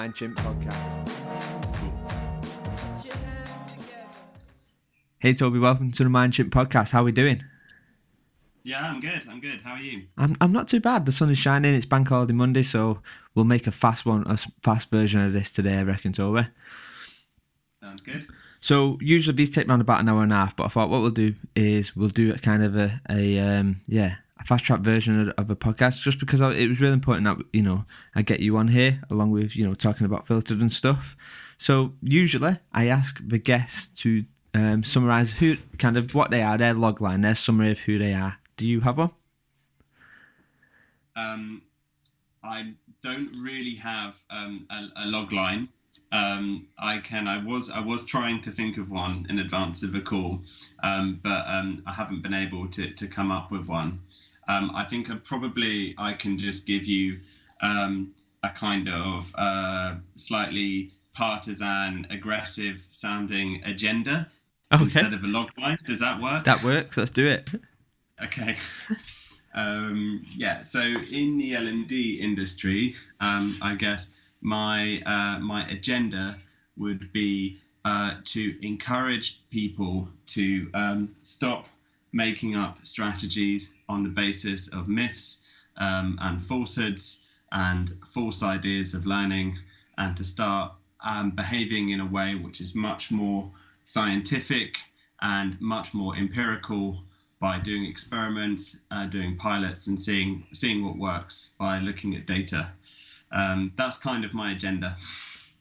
Mind Chimp podcast. Hey Toby, welcome to the Mind Chimp podcast. How are we doing? Yeah, I'm good. I'm good. How are you? I'm I'm not too bad. The sun is shining. It's Bank Holiday Monday, so we'll make a fast one, a fast version of this today. I reckon, Toby. Sounds good. So usually these take around about an hour and a half, but I thought what we'll do is we'll do a kind of a, a um, yeah a fast track version of, a podcast, just because it was really important that you know I get you on here along with you know talking about filtered and stuff. So usually I ask the guests to um, summarize who kind of what they are, their logline, their summary of who they are. Do you have one? Um, I don't really have um, a, a log line. Um, I can. I was. I was trying to think of one in advance of the call, um, but um, I haven't been able to, to come up with one. Um, I think I probably I can just give you um, a kind of uh, slightly partisan, aggressive sounding agenda Okay. instead of a log line. Does that work? That works. Let's do it. Okay. Um, yeah. So in the L and D industry, um, I guess my uh, my agenda would be uh, to encourage people to um, stop making up strategies on the basis of myths um, and falsehoods and false ideas of learning, and to start um, behaving in a way which is much more scientific and much more empirical by doing experiments, uh, doing pilots, and seeing seeing what works by looking at data. Um, that's kind of my agenda.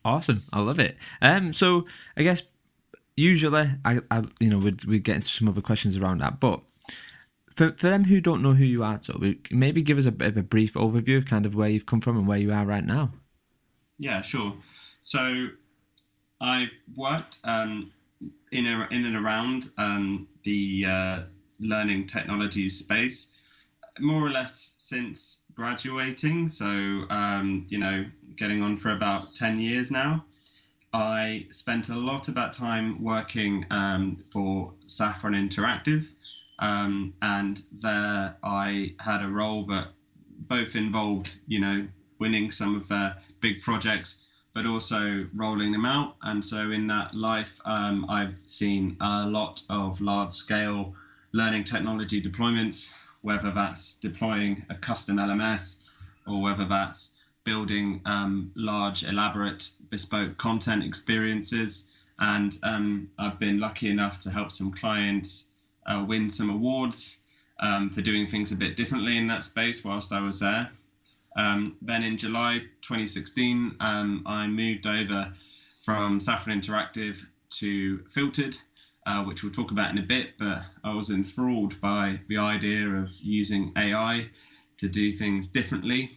Awesome, I love it. Um, so I guess usually I, I you know we we get into some other questions around that, but for for them who don't know who you are, Toby, maybe give us a bit of a brief overview of kind of where you've come from and where you are right now. Yeah, sure. So I've worked um, in a, in and around um, the uh, learning technologies space more or less since graduating. So um, you know, getting on for about ten years now. I spent a lot of that time working um, for Saffron Interactive, um, and there I had a role that both involved, you know, winning some of their big projects, but also rolling them out. And so in that life, um, I've seen a lot of large-scale learning technology deployments, whether that's deploying a custom LMS or whether that's building um, large, elaborate, bespoke content experiences. And um, I've been lucky enough to help some clients uh, win some awards um, for doing things a bit differently in that space whilst I was there. Um, then in July 2016, um, I moved over from Saffron Interactive to Filtered, uh, which we'll talk about in a bit. But I was enthralled by the idea of using AI to do things differently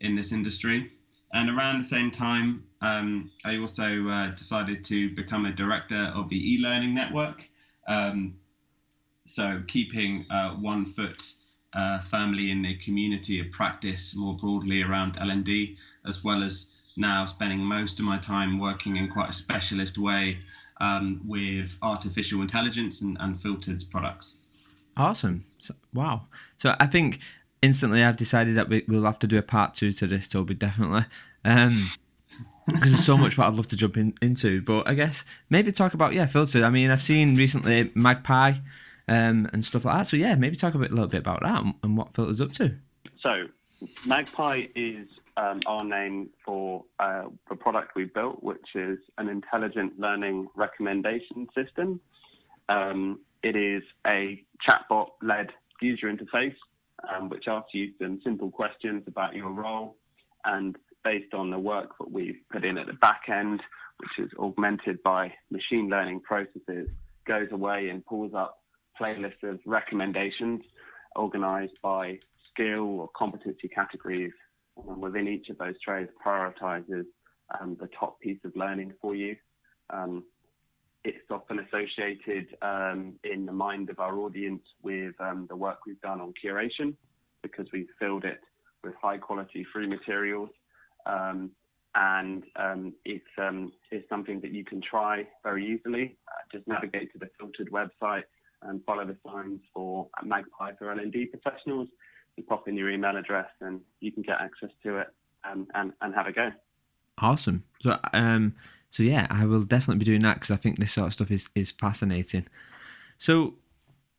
in this industry. And around the same time, um, I also uh, decided to become a director of the e-learning network. Um, so keeping uh, one foot uh, firmly in the community of practice more broadly around L&D, as well as now spending most of my time working in quite a specialist way um, with artificial intelligence and, and filtered products. Awesome! So, wow. So I think instantly I've decided that we, we'll have to do a part two to this, Toby. Definitely. Um, because there's so much what I'd love to jump in, into. But I guess maybe talk about yeah, filtered. I mean, I've seen recently Magpie um, and stuff like that. So yeah, maybe talk a, bit, a little bit about that and, and what filters up to. So, Magpie is um, our name for uh, the product we built, which is an intelligent learning recommendation system. Um, it is a chatbot-led user interface, um, which asks you some simple questions about your role, and based on the work that we've put in at the back end, which is augmented by machine learning processes, goes away and pulls up playlists of recommendations organized by skill or competency categories. And within each of those trays, prioritizes um, the top piece of learning for you. Um, it's often associated um, in the mind of our audience with um, the work we've done on curation because we've filled it with high quality free materials. Um, and um, it's, it's something that you can try very easily. Uh, just navigate to the filtered website and follow the signs for Magpie for L&D professionals. You pop in your email address and you can get access to it and, and, and have a go. Awesome. So, um, so yeah, I will definitely be doing that because I think this sort of stuff is is fascinating. So,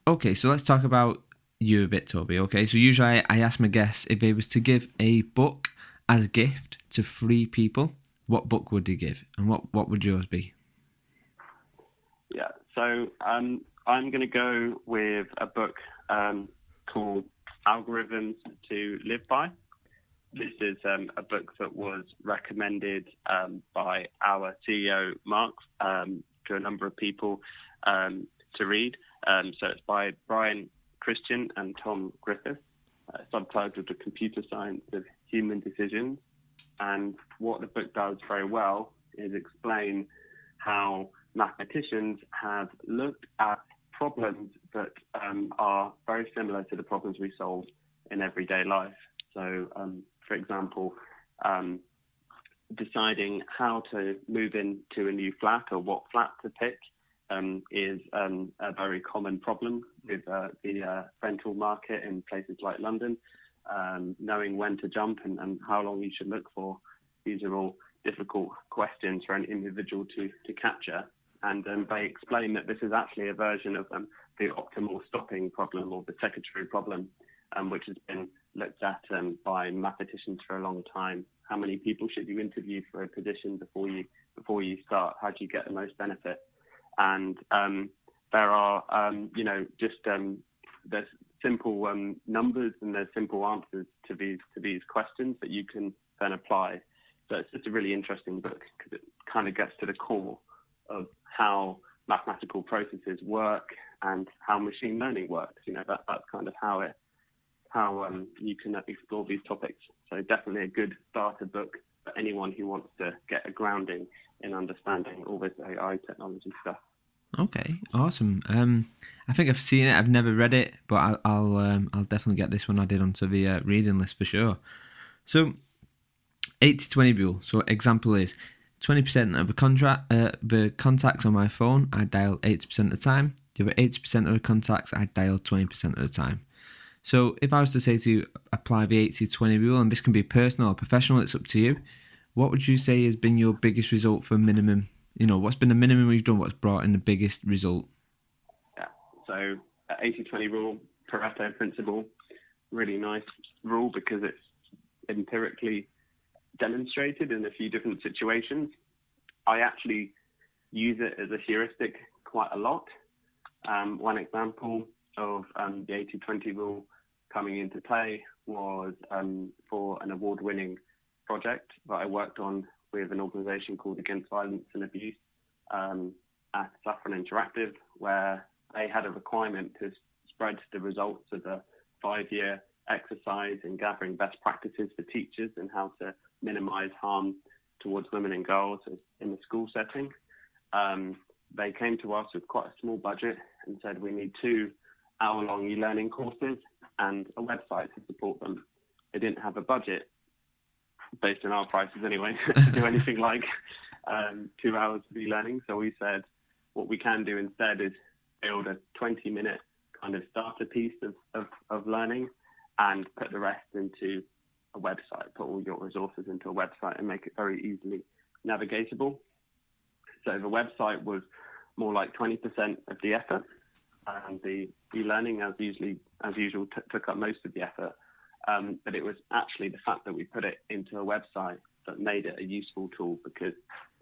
okay, so let's talk about you a bit, Toby. Okay, so usually I, I ask my guests if they was to give a book as a gift to three people, what book would they give, and what what would yours be? Yeah, so um, I'm going to go with a book um, called Algorithms to Live By. This is um, a book that was recommended um, by our CEO, Mark, um, to a number of people um, to read. Um, so it's by Brian Christian and Tom Griffith, uh, subtitled The Computer Science of Human Decisions. And what the book does very well is explain how mathematicians have looked at problems that um, are very similar to the problems we solve in everyday life. So, um, for example, um, deciding how to move into a new flat or what flat to pick um, is um, a very common problem with uh, the uh, rental market in places like London. Um, knowing when to jump and, and how long you should look for, these are all difficult questions for an individual to, to capture and um, they explain that this is actually a version of um, the optimal stopping problem or the secretary problem, um, which has been looked at um, by mathematicians for a long time. How many people should you interview for a position before you before you start? How do you get the most benefit? And um, there are, um, you know, just there's simple numbers and there's simple answers to these to these questions that you can then apply. So it's a really interesting book because it kind of gets to the core of how mathematical processes work and how machine learning works. You know, that, that's kind of how it how um, you can explore these topics. So definitely a good starter book for anyone who wants to get a grounding in understanding all this AI technology stuff. Okay, awesome. Um, I think I've seen it. I've never read it, but I'll I'll, um, I'll definitely get this one added onto the uh, reading list for sure. So, 80-20 rule. So example is 20% of the contract, uh, the contacts on my phone, I dial 80% of the time. The other 80% of the contacts, I dial 20% of the time. So if I was to say to apply the 80-20 rule, and this can be personal or professional, it's up to you. What would you say has been your biggest result for minimum? You know, what's been the minimum we've done? What's brought in the biggest result? Yeah. So 80-20 rule, Pareto principle, really nice rule because it's empirically demonstrated in a few different situations. I actually use it as a heuristic quite a lot. Um, one example of um, the 80-20 rule coming into play was um, for an award-winning project that I worked on with an organisation called Against Violence and Abuse um, at Saffron Interactive, where they had a requirement to spread the results of a five-year exercise in gathering best practices for teachers and how to minimize harm towards women and girls in the school setting. Um, they came to us with quite a small budget and said we need two hour long e learning courses and a website to support them. They didn't have a budget, based on our prices anyway, to do anything like um, two hours of e learning. So we said what we can do instead is build a 20 minute kind of starter piece of, of, of learning and put the rest into a website, put all your resources into a website and make it very easily navigatable. So the website was more like 20% of the effort, and the e-learning, as usually as usual, t- took up most of the effort. Um, but it was actually the fact that we put it into a website that made it a useful tool because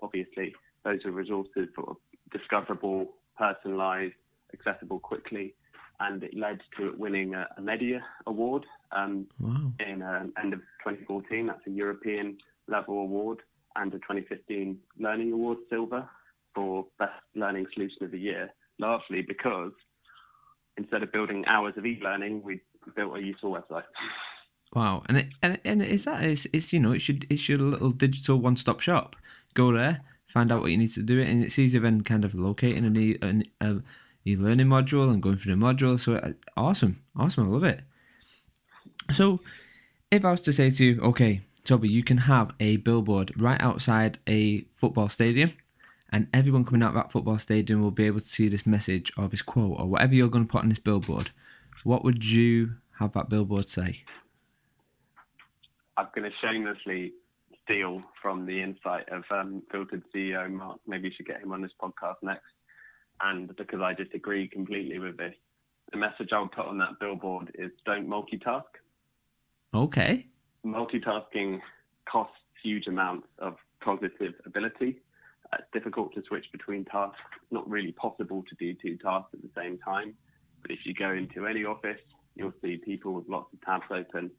obviously those are resources that were discoverable, personalized, accessible quickly, and it led to it winning a, a Medea Award um, wow. in uh, end of 2014. That's a European level award and a 2015 Learning Award Silver for Best Learning Solution of the Year, largely because instead of building hours of e-learning, we built a useful website. Wow, and it, and and is that it's, it's you know it should it's your little digital one-stop shop. Go there, find out what you need to do it, and it's easier than kind of locating an, an a, e-learning module and going through the module. So uh, awesome, awesome, I love it. So if I was to say to you, okay, Toby, you can have a billboard right outside a football stadium, and everyone coming out of that football stadium will be able to see this message or this quote or whatever you're going to put on this billboard. What would you have that billboard say? I'm going to shamelessly steal from the insight of um, Filtered CEO Mark. Maybe you should get him on this podcast next. And because I disagree completely with this, the message I'll put on that billboard is don't multitask. Okay. Multitasking costs huge amounts of cognitive ability. It's difficult to switch between tasks. It's not really possible to do two tasks at the same time. But if you go into any office, you'll see people with lots of tabs open,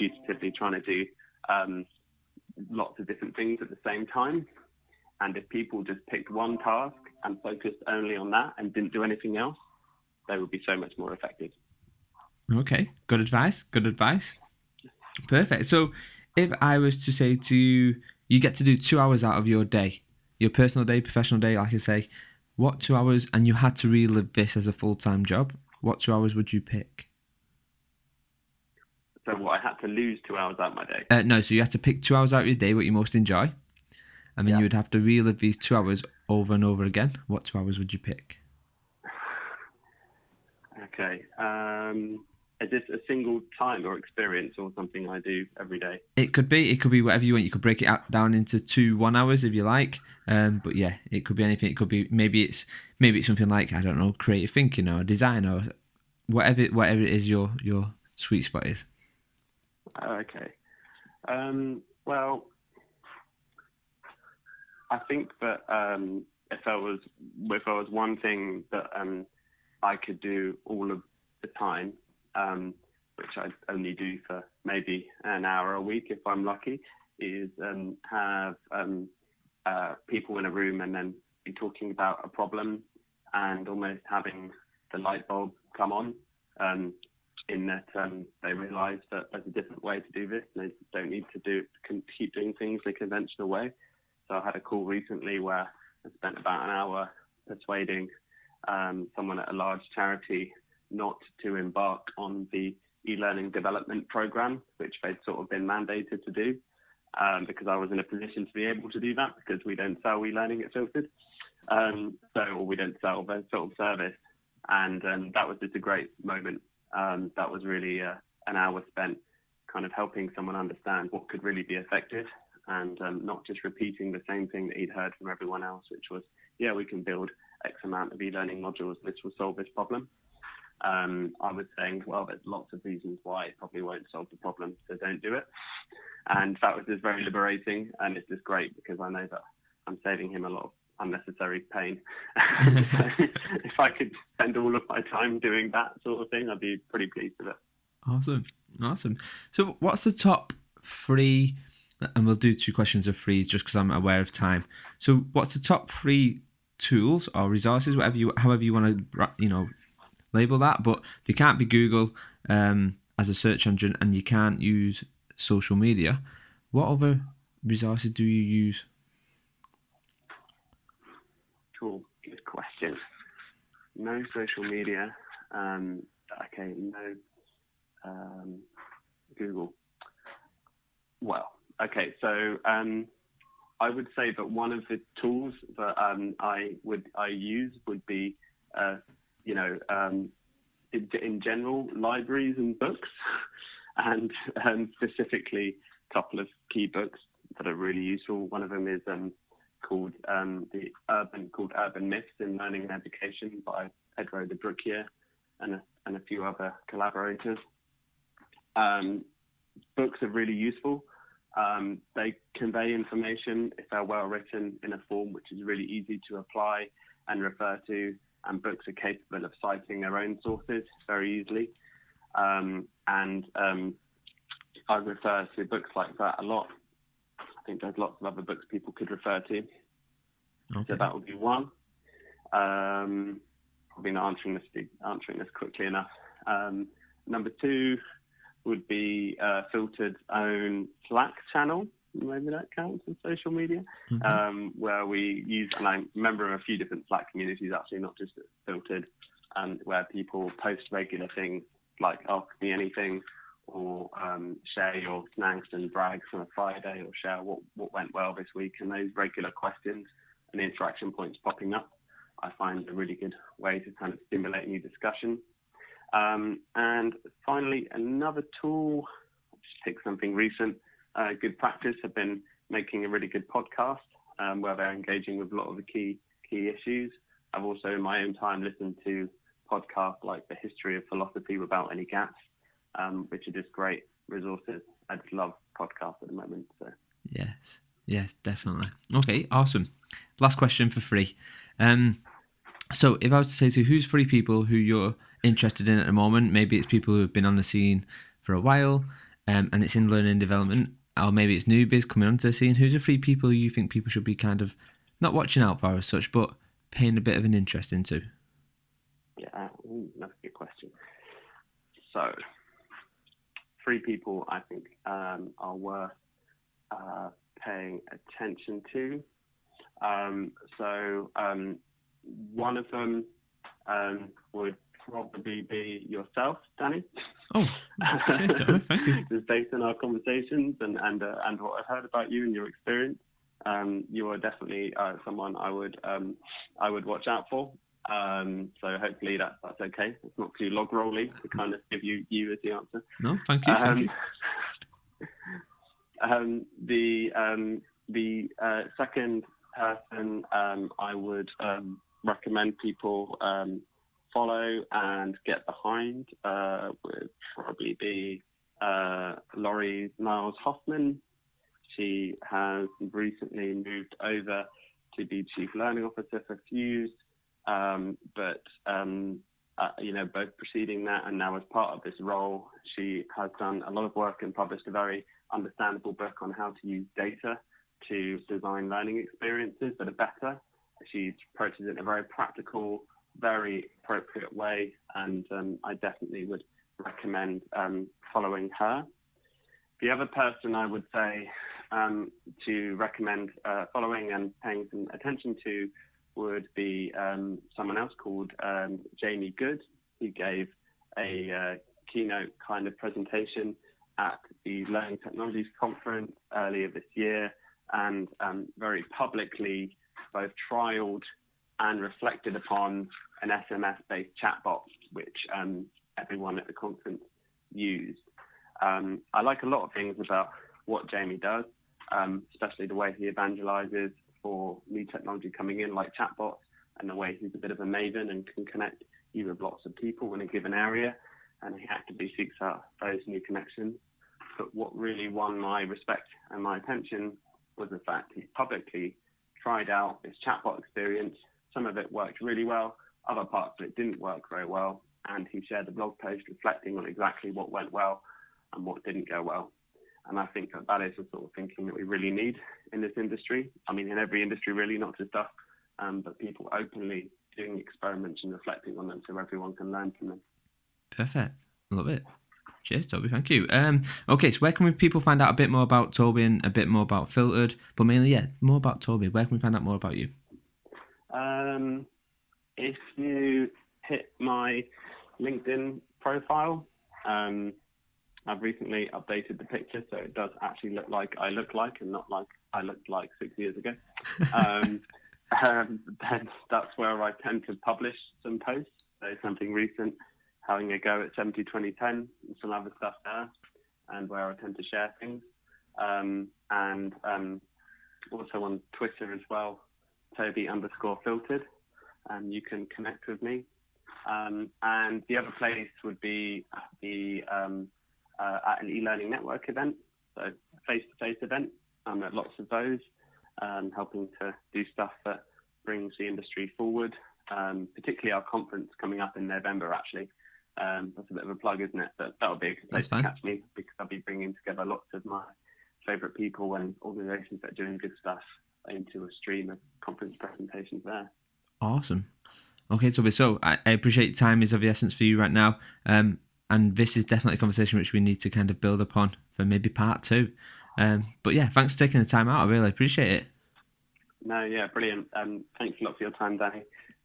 putatively trying to do um, lots of different things at the same time. And if people just picked one task and focused only on that and didn't do anything else, they would be so much more effective. Okay, good advice. Good advice. Perfect. So, if I was to say to you, you get to do two hours out of your day, your personal day, professional day, like I say, what two hours, and you had to relive this as a full time job, what two hours would you pick? So, what I had to lose two hours out of my day? Uh, no, so you had to pick two hours out of your day, what you most enjoy, and then Yeah. you would have to relive these two hours over and over again. What two hours would you pick? Okay. Um, is this a single time or experience or something I do every day? It could be. It could be whatever you want. You could break it out down into two one hours if you like. Um, but yeah, it could be anything. It could be maybe it's maybe it's something like I don't know, creative thinking or design or whatever whatever it is your your sweet spot is. Okay. Um, well, I think that um, if I was if I was one thing that um, I could do all of the time, um, which I only do for maybe an hour a week if I'm lucky, is um, have um, uh, people in a room and then be talking about a problem and almost having the light bulb come on. Um, in that um, they realise that there's a different way to do this, and they don't need to do keep doing things the conventional way. So I had a call recently where I spent about an hour persuading um, someone at a large charity not to embark on the e-learning development program, which they'd sort of been mandated to do, um, because I was in a position to be able to do that because we don't sell e-learning at Filtered, um, so or we don't sell the sort of service, and um, that was just a great moment um, that was really uh, an hour spent kind of helping someone understand what could really be effective and um, not just repeating the same thing that he'd heard from everyone else, which was, yeah, we can build X amount of e-learning modules. This will solve this problem. Um, I was saying, well, there's lots of reasons why it probably won't solve the problem, so don't do it. And that was just very liberating, and it's just great because I know that I'm saving him a lot of unnecessary pain. so if I could spend all of my time doing that sort of thing, I'd be pretty pleased with it. Awesome, awesome. So, what's the top three? And we'll do two questions of three just because I'm aware of time. So, what's the top three tools or resources, whatever you, however you want to, you know, label that? But they can't be Google um, as a search engine, and you can't use social media. What other resources do you use? Cool, good question. No social media. Um, okay, no um, Google. Well, okay, so um, I would say that one of the tools that um, I would I use would be, uh, you know, um, in, in general libraries and books, and um, specifically a couple of key books that are really useful. One of them is um, called um, the urban called Urban Myths in Learning and Education by Pedro de Bruyckere and a, and a few other collaborators. Um, books are really useful. Um, they convey information if they're well written in a form which is really easy to apply and refer to, and books are capable of citing their own sources very easily. Um, and um, I refer to books like that a lot. I think there's lots of other books people could refer to. Okay. So that would be one. Um, probably not answering this answering this quickly enough. Um, number two would be uh, Filtered's own Slack channel. Maybe that counts as social media, Mhm. um, where we use, and I'm a member of a few different Slack communities, actually, not just Filtered, um, where people post regular things like ask me anything or um, share your snags and brags on a Friday or share what, what went well this week. And those regular questions and interaction points popping up, I find a really good way to kind of stimulate new discussion. Um, and finally, another tool, I'll just pick something recent, uh, good practice. I've been making a really good podcast um, where they're engaging with a lot of the key key issues. I've also, in my own time, listened to podcasts like The History of Philosophy Without Any Gaps, um, which are just great resources. I just love podcasts at the moment. So yes, yes, definitely. Okay, awesome. Last question for free. Um, so if I was to say to who's three people who you're interested in at the moment, maybe it's people who have been on the scene for a while, um, and it's in learning and development, or maybe it's newbies coming onto the scene. Who's the three people you think people should be kind of not watching out for as such, but paying a bit of an interest into? Yeah, ooh, that's a good question. So, three people I think um, are worth uh, paying attention to. Um, so, um, one of them um, would probably be yourself, Danny. Oh, okay, so, thank you. Just based on our conversations and and uh, and what I've heard about you and your experience, um, you are definitely uh, someone I would um, I would watch out for. Um, so hopefully that, that's okay. It's not too log rolly to kind of give you you as the answer. No, thank you. Thank Um, you. um, the um, the uh, second person um, I would um, recommend people um, follow and get behind uh, would probably be uh, Lori Niles-Hofmann. She has recently moved over to be Chief Learning Officer for Fuse, um, but um, uh, you know, both preceding that and now as part of this role, she has done a lot of work and published a very understandable book on how to use data to design learning experiences that are better. She approaches it in a very practical, very appropriate way, and um, I definitely would recommend um, following her. The other person I would say um, to recommend uh, following and paying some attention to would be um, someone else called um, Jamie Good, who gave a uh, keynote kind of presentation at the Learning Technologies Conference earlier this year and um, very publicly both trialed and reflected upon an SMS based chatbot, which um, everyone at the conference used. Um, I like a lot of things about what Jamie does, um, especially the way he evangelizes for new technology coming in, like chatbots, and the way he's a bit of a maven and can connect you with lots of people in a given area, and he actively seeks out those new connections. But what really won my respect and my attention was the fact he publicly tried out this chatbot experience. Some of it worked really well, other parts of it didn't work very well, and he shared a blog post reflecting on exactly what went well and what didn't go well. And I think that that is the sort of thinking that we really need in this industry. I mean, in every industry, really, not just us, um, but people openly doing experiments and reflecting on them so everyone can learn from them. Perfect. Love it. Cheers, Toby. Thank you. Um, okay, so where can we, people find out a bit more about Toby and a bit more about Filtered, but mainly, yeah, more about Toby? Where can we find out more about you? Um, if you hit my LinkedIn profile, um, I've recently updated the picture so it does actually look like I look like and not like I looked like six years ago. Um, um, then that's where I tend to publish some posts. So something recent, having a go at 70 2010 and some other stuff there, and where I tend to share things. Um, and um, also on Twitter as well, Toby underscore filtered. Um, you can connect with me. Um, and the other place would be at the um, uh, at an e-learning network event, so face-to-face event. I'm at lots of those, um, helping to do stuff that brings the industry forward. Um, particularly our conference coming up in November, actually. Um, that's a bit of a plug, isn't it? But that'll be a good place to catch me because I'll be bringing together lots of my favourite people and organisations that are doing good stuff into a stream of conference presentations there. Awesome. Okay, Toby. So I, I appreciate time is of the essence for you right now. Um, and this is definitely a conversation which we need to kind of build upon for maybe part two. Um, but yeah, thanks for taking the time out. I really appreciate it. No, yeah, brilliant. Um, thanks a lot for your time, Danny.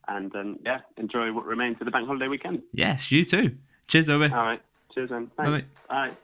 And um, yeah, enjoy what remains of the bank holiday weekend. Yes, you too. Cheers, Toby. All right. Cheers, then. Thanks. Bye. Bye.